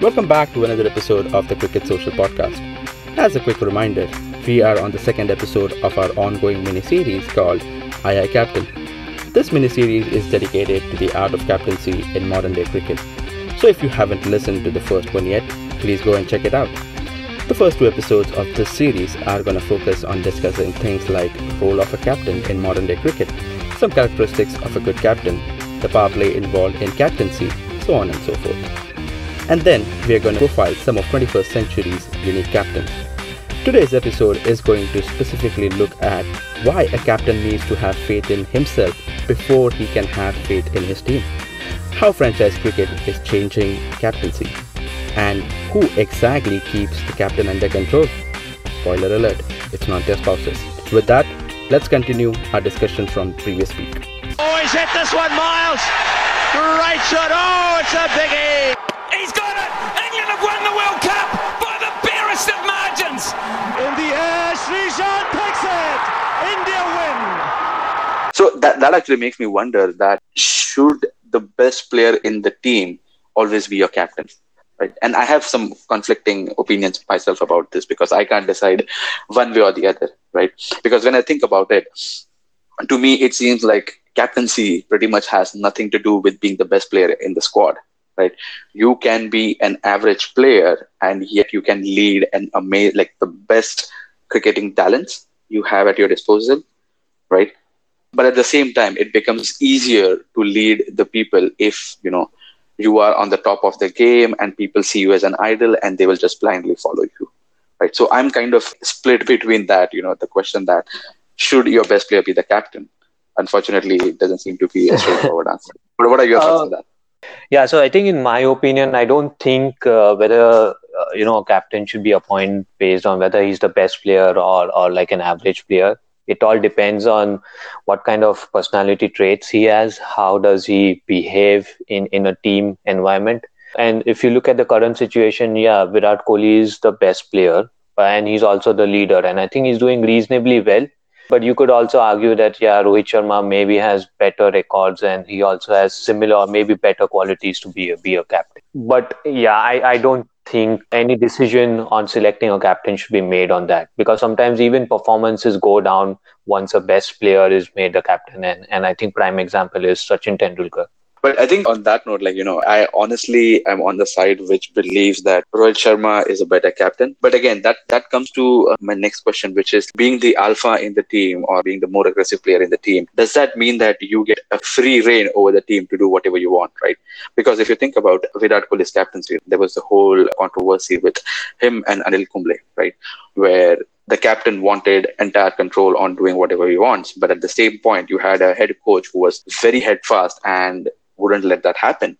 Welcome back to another episode of the Cricket Social Podcast. As a quick reminder, we are on the second episode of our ongoing mini series called Aye Aye Captain. This mini series is dedicated to the art of captaincy in modern day cricket. So if you haven't listened to the first one yet, please go and check it out. The first two episodes of this series are going to focus on discussing things like role of a captain in modern day cricket, some characteristics of a good captain, the power play involved in captaincy, so on and so forth and then we are going to profile some of 21st century's unique captains. Today's episode is going to specifically look at why a captain needs to have faith in himself before he can have faith in his team, how franchise cricket is changing captaincy, and who exactly keeps the captain under control. Spoiler alert, it's not their spouses. With that, let's continue our discussion from previous week. Oh, he's hit this one, Miles! Great shot! Oh, it's a biggie! He's got it! England have won the World Cup by the barest of margins! In the air, Sreesanth takes it! India win! So that, that actually makes me wonder that should the best player in the team always be your captain? Right. And I have some conflicting opinions myself about this because I can't decide one way or the other, right? Because when I think about it, to me, it seems like captaincy pretty much has nothing to do with being the best player in the squad right? You can be an average player and yet you can lead and amaze like the best cricketing talents you have at your disposal right? But at the same time it becomes easier to lead the people if you know you are on the top of the game and people see you as an idol and they will just blindly follow you right? So i'm kind of split between that you know the question that should your best player be the captain? Unfortunately it doesn't seem to be a straightforward answer. But what are your thoughts uh, on that yeah, so I think, in my opinion, I don't think uh, whether uh, you know a captain should be appointed based on whether he's the best player or or like an average player. It all depends on what kind of personality traits he has. How does he behave in in a team environment? And if you look at the current situation, yeah, Virat Kohli is the best player, and he's also the leader, and I think he's doing reasonably well. But you could also argue that yeah, Rohit Sharma maybe has better records and he also has similar or maybe better qualities to be a, be a captain. But yeah, I, I don't think any decision on selecting a captain should be made on that because sometimes even performances go down once a best player is made a captain and, and I think prime example is Sachin Tendulkar. But I think on that note, like, you know, I honestly am on the side which believes that Rohit Sharma is a better captain. But again, that, that comes to uh, my next question, which is being the alpha in the team or being the more aggressive player in the team, does that mean that you get a free reign over the team to do whatever you want, right? Because if you think about Virat Kohli's captaincy, there was the whole controversy with him and Anil Kumble, right? Where the captain wanted entire control on doing whatever he wants. But at the same point, you had a head coach who was very headfast and wouldn't let that happen.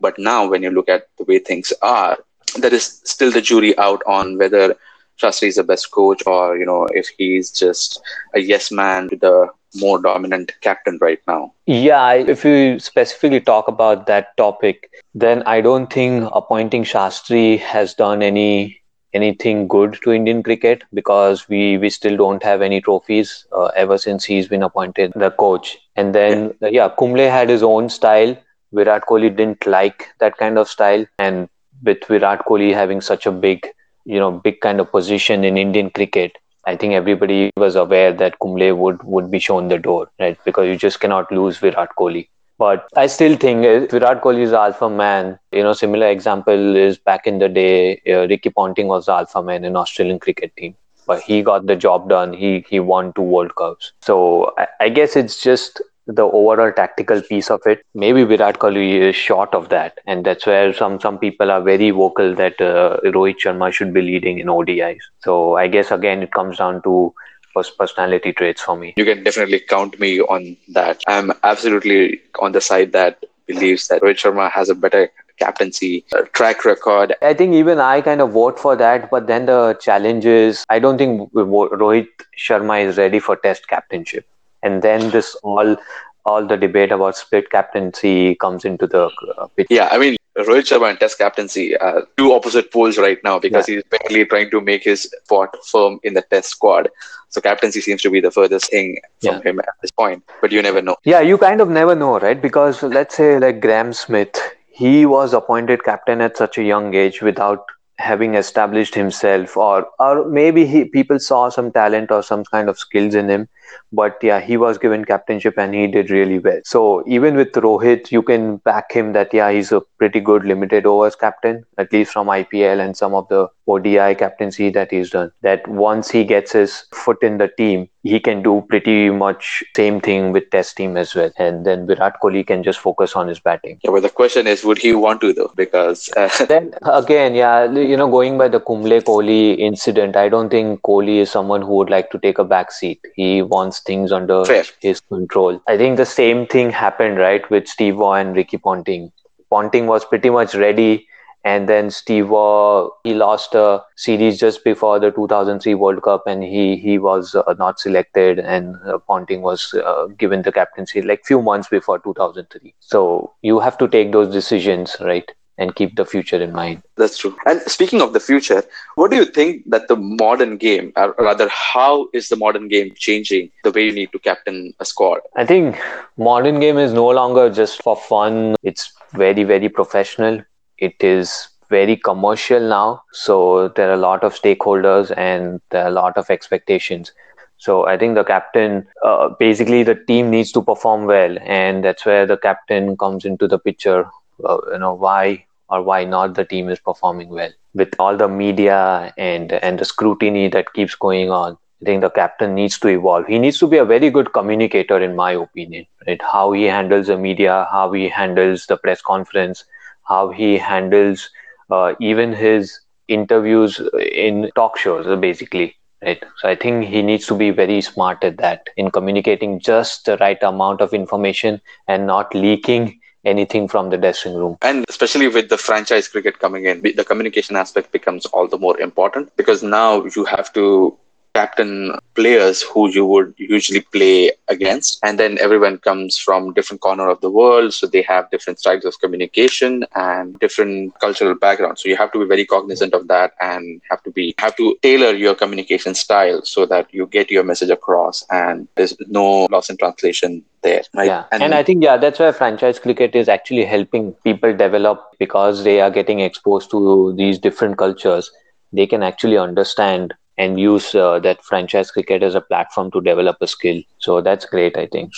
But now, when you look at the way things are, there is still the jury out on whether Shastri is the best coach or, you know, if he's just a yes man to the more dominant captain right now. Yeah, if you specifically talk about that topic, then I don't think appointing Shastri has done any anything good to Indian cricket because we we still don't have any trophies uh, ever since he's been appointed the coach. And then yeah. yeah, Kumble had his own style. Virat Kohli didn't like that kind of style, and with Virat Kohli having such a big, you know, big kind of position in Indian cricket, I think everybody was aware that Kumble would would be shown the door, right? Because you just cannot lose Virat Kohli. But I still think uh, Virat Kohli is alpha man. You know, similar example is back in the day, uh, Ricky Ponting was alpha man in Australian cricket team. But he got the job done. He he won two World Cups. So I, I guess it's just the overall tactical piece of it. Maybe Virat Kohli is short of that, and that's where some some people are very vocal that uh, Rohit Sharma should be leading in ODIs. So I guess again it comes down to personality traits for me. You can definitely count me on that. I'm absolutely on the side that believes that Rohit Sharma has a better captaincy uh, track record. I think even I kind of vote for that, but then the challenge is I don't think Rohit Sharma is ready for Test captainship, and then this all all the debate about split captaincy comes into the uh, picture. Yeah, I mean Rohit Sharma and Test captaincy are two opposite poles right now because yeah. he's barely trying to make his spot firm in the Test squad. So captaincy seems to be the furthest thing from yeah. him at this point. But you never know. Yeah, you kind of never know, right? Because let's say like Graeme Smith, he was appointed captain at such a young age without having established himself or or maybe he people saw some talent or some kind of skills in him but yeah he was given captainship and he did really well. So even with rohit you can back him that yeah he's a pretty good limited overs captain at least from ipl and some of the odi captaincy that he's done. That once he gets his foot in the team he can do pretty much same thing with test team as well. And then virat kohli can just focus on his batting. Yeah but the question is would he want to though? Because uh... then again yeah you know going by the kumble kohli incident i don't think kohli is someone who would like to take a back seat. He wants things under Fair. his control. I think the same thing happened, right, with Steve Waugh and Ricky Ponting. Ponting was pretty much ready, and then Steve Waugh he lost a series just before the 2003 World Cup, and he he was uh, not selected, and uh, Ponting was uh, given the captaincy like few months before 2003. So you have to take those decisions, right? And keep the future in mind. That's true. And speaking of the future, what do you think that the modern game, or rather, how is the modern game changing the way you need to captain a squad? I think modern game is no longer just for fun. It's very, very professional. It is very commercial now. So there are a lot of stakeholders and there are a lot of expectations. So I think the captain, uh, basically, the team needs to perform well, and that's where the captain comes into the picture. Uh, you know why or why not the team is performing well. With all the media and and the scrutiny that keeps going on, I think the captain needs to evolve. He needs to be a very good communicator, in my opinion. Right, how he handles the media, how he handles the press conference, how he handles uh, even his interviews in talk shows, basically. Right. So I think he needs to be very smart at that in communicating just the right amount of information and not leaking anything from the dressing room. And especially with the franchise cricket coming in, the communication aspect becomes all the more important because now you have to captain players who you would usually play against. And then everyone comes from different corner of the world so they have different styles of communication and different cultural backgrounds. So you have to be very cognizant of that and have to be have to tailor your communication style so that you get your message across and there's no loss in translation there right? Yeah. And, and i think yeah that's why franchise cricket is actually helping people develop because they are getting exposed to these different cultures. They can actually understand and use uh, that franchise cricket as a platform to develop a skill. So that's great, I think.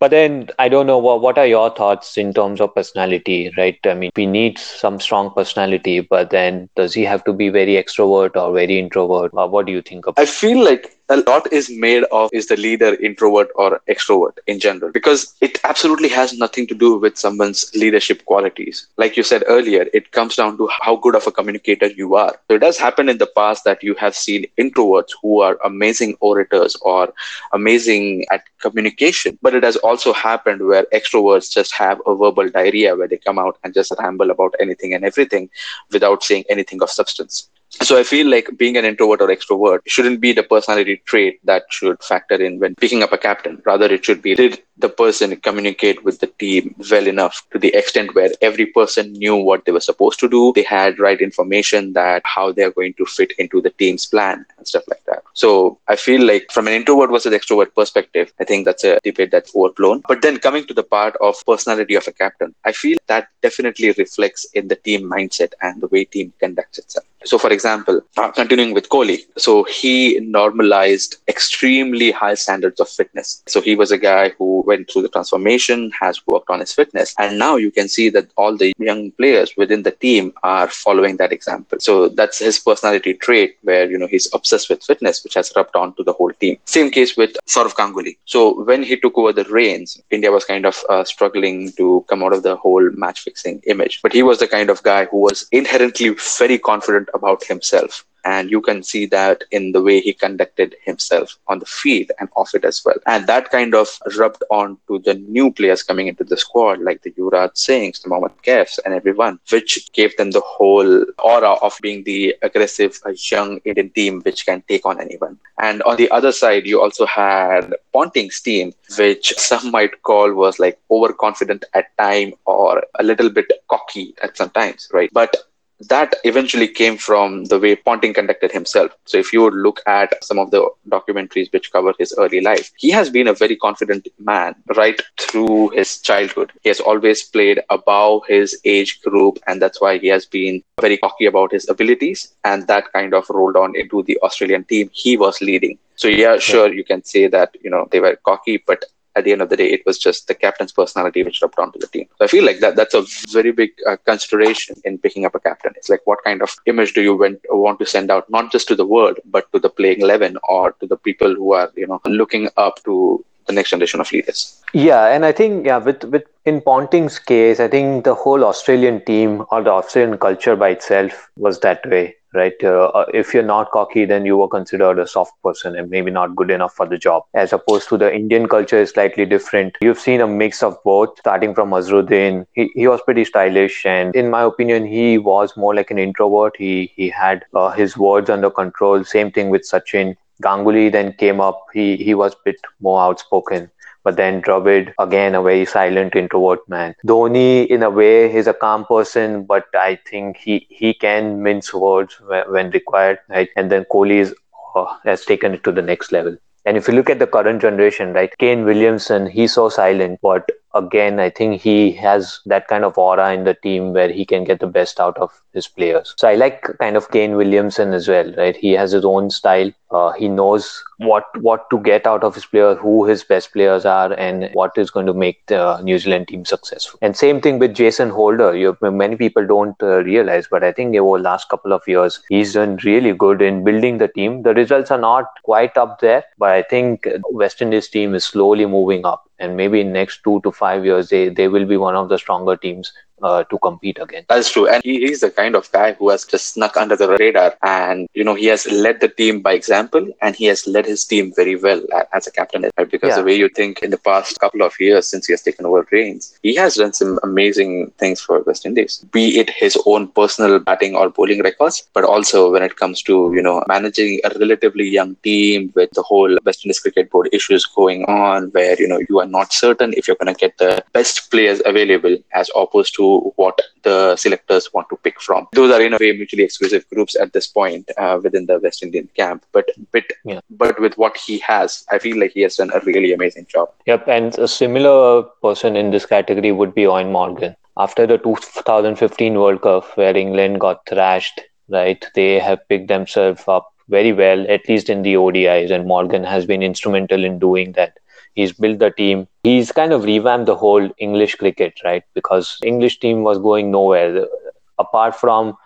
But then I don't know what what are your thoughts in terms of personality, right? I mean, we need some strong personality, but then does he have to be very extrovert or very introvert? what do you think about? I feel like a lot is made of is the leader introvert or extrovert in general because it absolutely has nothing to do with someone's leadership qualities. Like you said earlier it comes down to how good of a communicator you are. So it does happen in the past that you have seen introverts who are amazing orators or amazing at communication but it has also happened where extroverts just have a verbal diarrhea where they come out and just ramble about anything and everything without saying anything of substance so I feel like being an introvert or extrovert shouldn't be the personality trait that should factor in when picking up a captain. Rather, it should be did the person communicate with the team well enough to the extent where every person knew what they were supposed to do. They had right information that how they're going to fit into the team's plan and stuff like that. So I feel like from an introvert versus extrovert perspective, I think that's a debate that's overblown. But then coming to the part of personality of a captain, I feel that definitely reflects in the team mindset and the way team conducts itself. So, for example, uh, continuing with Kohli, so he normalized extremely high standards of fitness. So he was a guy who went through the transformation, has worked on his fitness, and now you can see that all the young players within the team are following that example. So that's his personality trait, where you know he's obsessed with fitness, which has rubbed on to the whole team. Same case with Sourav Ganguly. So when he took over the reins, India was kind of uh, struggling to come out of the whole match fixing image, but he was the kind of guy who was inherently very confident about himself. And you can see that in the way he conducted himself on the field and off it as well. And that kind of rubbed on to the new players coming into the squad, like the Yuvraj Singhs, the Mohammad Kaifs, and everyone, which gave them the whole aura of being the aggressive, young Indian team which can take on anyone. And on the other side, you also had Ponting's team, which some might call was like overconfident at time or a little bit cocky at some times, right? But that eventually came from the way Ponting conducted himself. So if you would look at some of the documentaries which cover his early life, he has been a very confident man right through his childhood. He has always played above his age group, and that's why he has been very cocky about his abilities. And that kind of rolled on into the Australian team he was leading. So yeah, sure, you can say that you know they were cocky, but at the end of the day, it was just the captain's personality which rubbed onto the team. So I feel like that that's a very big uh, consideration in picking up a captain. It's like what kind of image do you went, want to send out, not just to the world, but to the playing eleven or to the people who are you know looking up to the next generation of leaders. Yeah, and I think yeah, with with in Ponting's case, I think the whole Australian team or the Australian culture by itself was that way right? Uh, uh, if you're not cocky, then you were considered a soft person and maybe not good enough for the job. As opposed to the Indian culture is slightly different. You've seen a mix of both, starting from Azharuddin. He, he was pretty stylish, and in my opinion, he was more like an introvert. He he had uh, his words under control. Same thing with Sachin. Ganguly then came up. He he was a bit more outspoken. But then Dravid, again, a very silent introvert man. Dhoni, in a way, is a calm person, but I think he, he can mince words when, required. Right? And then Kohli is, uh, has taken it to the next level. And if you look at the current generation, right, Kane Williamson, he's so silent, but again, I think he has that kind of aura in the team where he can get the best out of his players. So I like kind of Kane Williamson as well, right? He has his own style. Uh, he knows what what to get out of his players, who his best players are, and what is going to make the New Zealand team successful. And same thing with Jason Holder. You, many people don't uh, realize, but I think over the last couple of years, he's done really good in building the team. The results are not quite up there, but I think West Indies team is slowly moving up and maybe in next two to five years they, they will be one of the stronger teams uh, to compete again. That's true. And he is the kind of guy who has just snuck under the radar. And, you know, he has led the team by example and he has led his team very well as a captain. Right? Because yeah. the way you think in the past couple of years since he has taken over reins, he has done some amazing things for West Indies, be it his own personal batting or bowling records, but also when it comes to, you know, managing a relatively young team with the whole West Indies Cricket Board issues going on where, you know, you are not certain if you're going to get the best players available as opposed to what the selectors want to pick from. Those are in a way mutually exclusive groups at this point uh, within the West Indian camp. But but yeah. but with what he has, I feel like he has done a really amazing job. Yep, and a similar person in this category would be Eoin Morgan. After the 2015 World Cup, where England got thrashed, right? They have picked themselves up very well, at least in the ODIs, and Morgan has been instrumental in doing that. He's built the team. He's kind of revamped the whole English cricket, right? Because English team was going nowhere. Apart from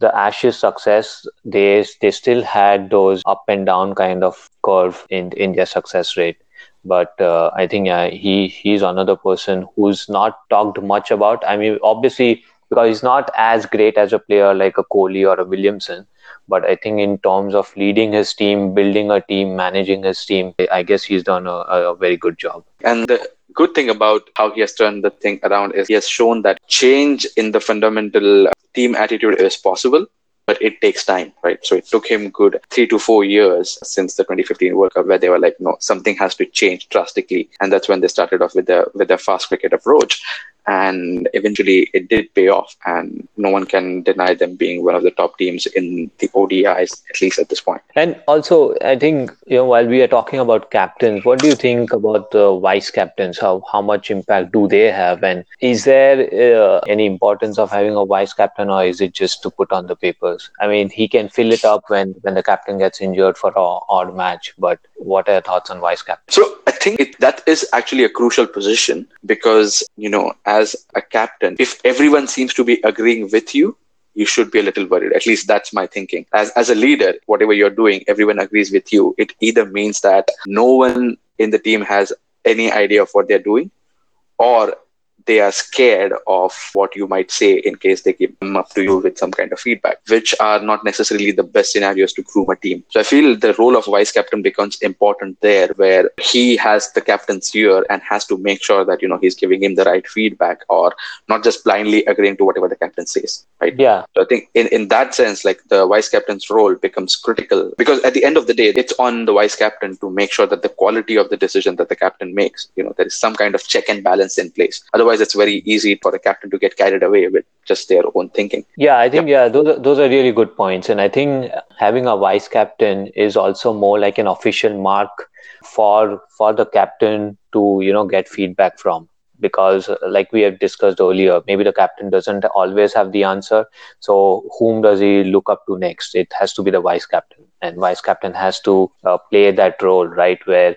the Ashes success, they they still had those up and down kind of curve in in their success rate. But uh, I think yeah, he he's another person who's not talked much about. I mean, obviously because he's not as great as a player like a Kohli or a Williamson, but I think in terms of leading his team, building a team, managing his team, I guess he's done a, a very good job. And the good thing about how he has turned the thing around is he has shown that change in the fundamental uh, team attitude is possible but it takes time, right? So it took him good three to four years since the 2015 World Cup, where they were like, no, something has to change drastically, and that's when they started off with the with their fast cricket approach and eventually it did pay off and no one can deny them being one of the top teams in the ODIs at least at this point. And also I think you know while we are talking about captains what do you think about the vice captains? How how much impact do they have? And is there uh, any importance of having a vice captain or is it just to put on the papers? I mean he can fill it up when when the captain gets injured for a odd match but what are your thoughts on vice captain so I think it, that is actually a crucial position because you know as a captain, if everyone seems to be agreeing with you, you should be a little worried. At least that's my thinking. As, as a leader, whatever you're doing, everyone agrees with you. It either means that no one in the team has any idea of what they're doing, or they are scared of what you might say in case they give them up to you with some kind of feedback, which are not necessarily the best scenarios to groom a team. So I feel the role of vice captain becomes important there, where he has the captain's ear and has to make sure that you know he's giving him the right feedback or not just blindly agreeing to whatever the captain says. Right? Yeah. So I think in, in that sense, like the vice captain's role becomes critical because at the end of the day, it's on the vice captain to make sure that the quality of the decision that the captain makes, you know, there is some kind of check and balance in place. Otherwise otherwise it's very easy for a captain to get carried away with just their own thinking. Yeah, I think yeah, those are, those are really good points, and I think having a vice captain is also more like an official mark for for the captain to you know get feedback from. Because like we have discussed earlier maybe the captain doesn't always have the answer. So whom does he look up to next? It has to be the vice captain. And vice captain has to uh, play that role right where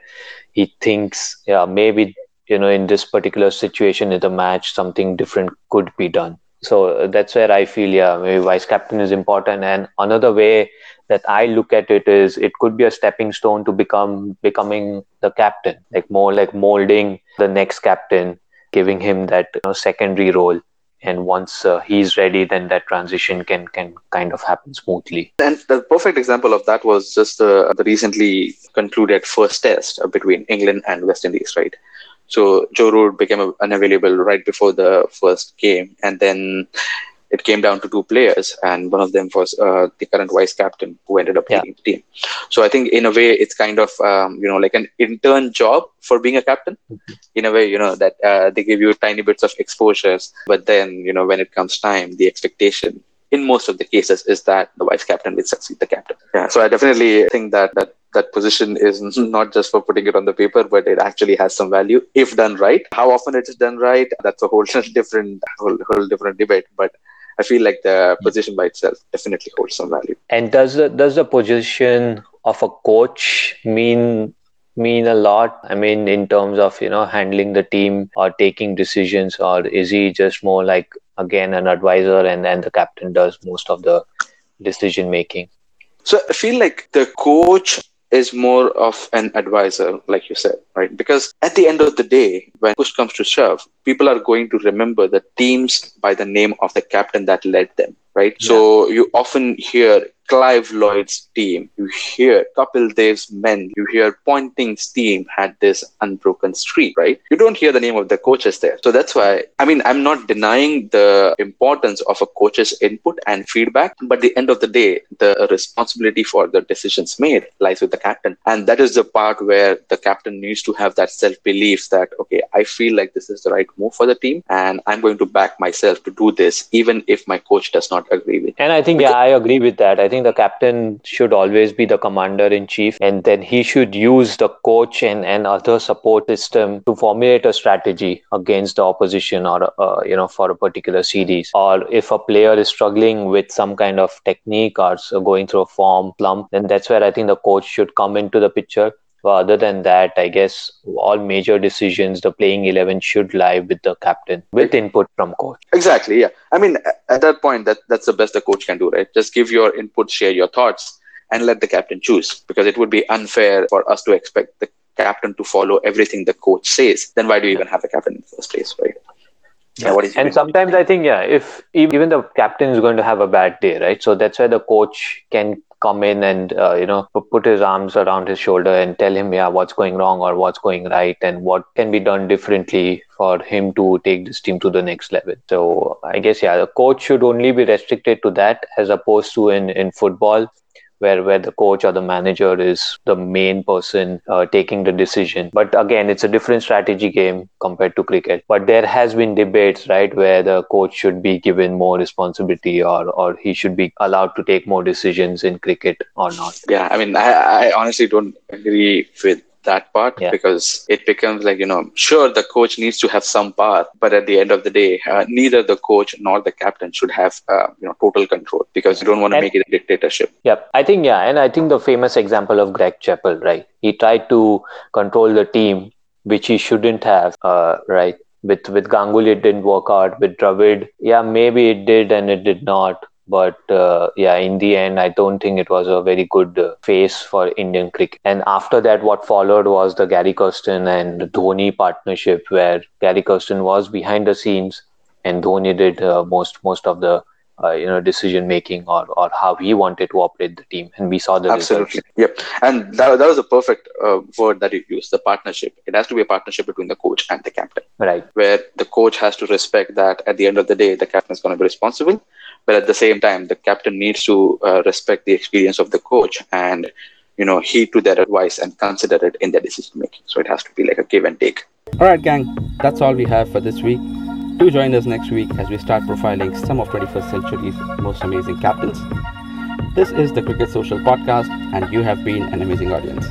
he thinks yeah maybe you know in this particular situation in the match something different could be done. So uh, that's where i feel yeah maybe vice captain is important. And another way that i look at it is it could be a stepping stone to become becoming the captain like more like molding the next captain giving him that you know, secondary role. And once uh, he's ready then that transition can can kind of happen smoothly. And the perfect example of that was just the, the recently concluded first test uh, between England and West Indies, right? So Joe Root became unavailable right before the first game, and then it came down to two players, and one of them was uh, the current vice captain who ended up Yeah. leading the team. So I think in a way it's kind of um, you know like an intern job for being a captain. In a way, you know that uh, they give you tiny bits of exposures, but then you know when it comes time, the expectation in most of the cases is that the vice captain will succeed the captain. Yeah, so I definitely think that that that position is not just for putting it on the paper, but it actually has some value if done right. How often it is done right, that's a whole different whole, whole different debate. But I feel like the position by itself definitely holds some value. And does the does the position of a coach mean mean a lot? I mean, in terms of you know handling the team or taking decisions, or is he just more like again an advisor and then the captain does most of the decision making? So I feel like the coach is more of an advisor, like you said, right? Because at the end of the day, when push comes to shove, people are going to remember the teams by the name of the captain that led them, right? So you often hear Clive Lloyd's team, you hear Kapil Dev's men, you hear Ponting's team had this unbroken streak, right? You don't hear the name of the coaches there. So that's why, I mean, I'm not denying the importance of a coach's input and feedback, but at the end of the day, the responsibility for the decisions made lies with the captain. And that is the part where the captain needs to have that self belief that, okay, I feel like this is the right move for the team and I'm going to back myself to do this, even if my coach does not agree with it. And I think, yeah, I agree with that. I think the captain should always be the commander in chief, and then he should use the coach and, and other support system to formulate a strategy against the opposition or, uh, you know, for a particular series. Or if a player is struggling with some kind of technique or going through a form slump, then that's where I think the coach should come into the picture. But other than that, I guess all major decisions, the playing 11 should lie with the captain with input from coach. Exactly. Yeah. I mean, at that point, that that's the best the coach can do, right? Just give your input, share your thoughts, and let the captain choose. Because it would be unfair for us to expect the captain to follow everything the coach says. Then why do you even have a captain in the first place, right? Yeah. What is and sometimes i think yeah if even the captain is going to have a bad day right so that's why the coach can come in and uh, you know put his arms around his shoulder and tell him yeah what's going wrong or what's going right and what can be done differently for him to take this team to the next level. So i guess yeah the coach should only be restricted to that as opposed to in in football where where the coach or the manager is the main person uh, taking the decision. But again, it's a different strategy game compared to cricket. But there has been debates, right, where the coach should be given more responsibility or or he should be allowed to take more decisions in cricket or not. Yeah. I mean, I, I honestly don't agree with that part Yeah. because it becomes like you know sure the coach needs to have some power but at the end of the day uh, neither the coach nor the captain should have uh, you know total control because you don't want to make it a dictatorship Yep. I think, yeah. And I think the famous example of Greg Chappell, right? He tried to control the team, which he shouldn't have, uh, right? With, with Ganguly, it didn't work out. With Dravid, yeah, maybe it did and it did not. But uh, yeah, in the end, I don't think it was a very good uh, face for Indian cricket. And after that, what followed was the Gary Kirsten and Dhoni partnership, where Gary Kirsten was behind the scenes and Dhoni did uh, most most of the uh, you know decision making or or how he wanted to operate the team, and we saw the Absolutely. results. Yep. And that, that was a perfect uh, word that you used the partnership. It has to be a partnership between the coach and the captain, Right. where the coach has to respect that at the end of the day, the captain is going to be responsible. But at the same time, the captain needs to uh, respect the experience of the coach and, you know, heed to their advice and consider it in their decision making. So it has to be like a give and take. Alright, gang, that's all we have for this week. Do join us next week as we start profiling some of 21st century's most amazing captains. This is the Cricket Social Podcast, and you have been an amazing audience.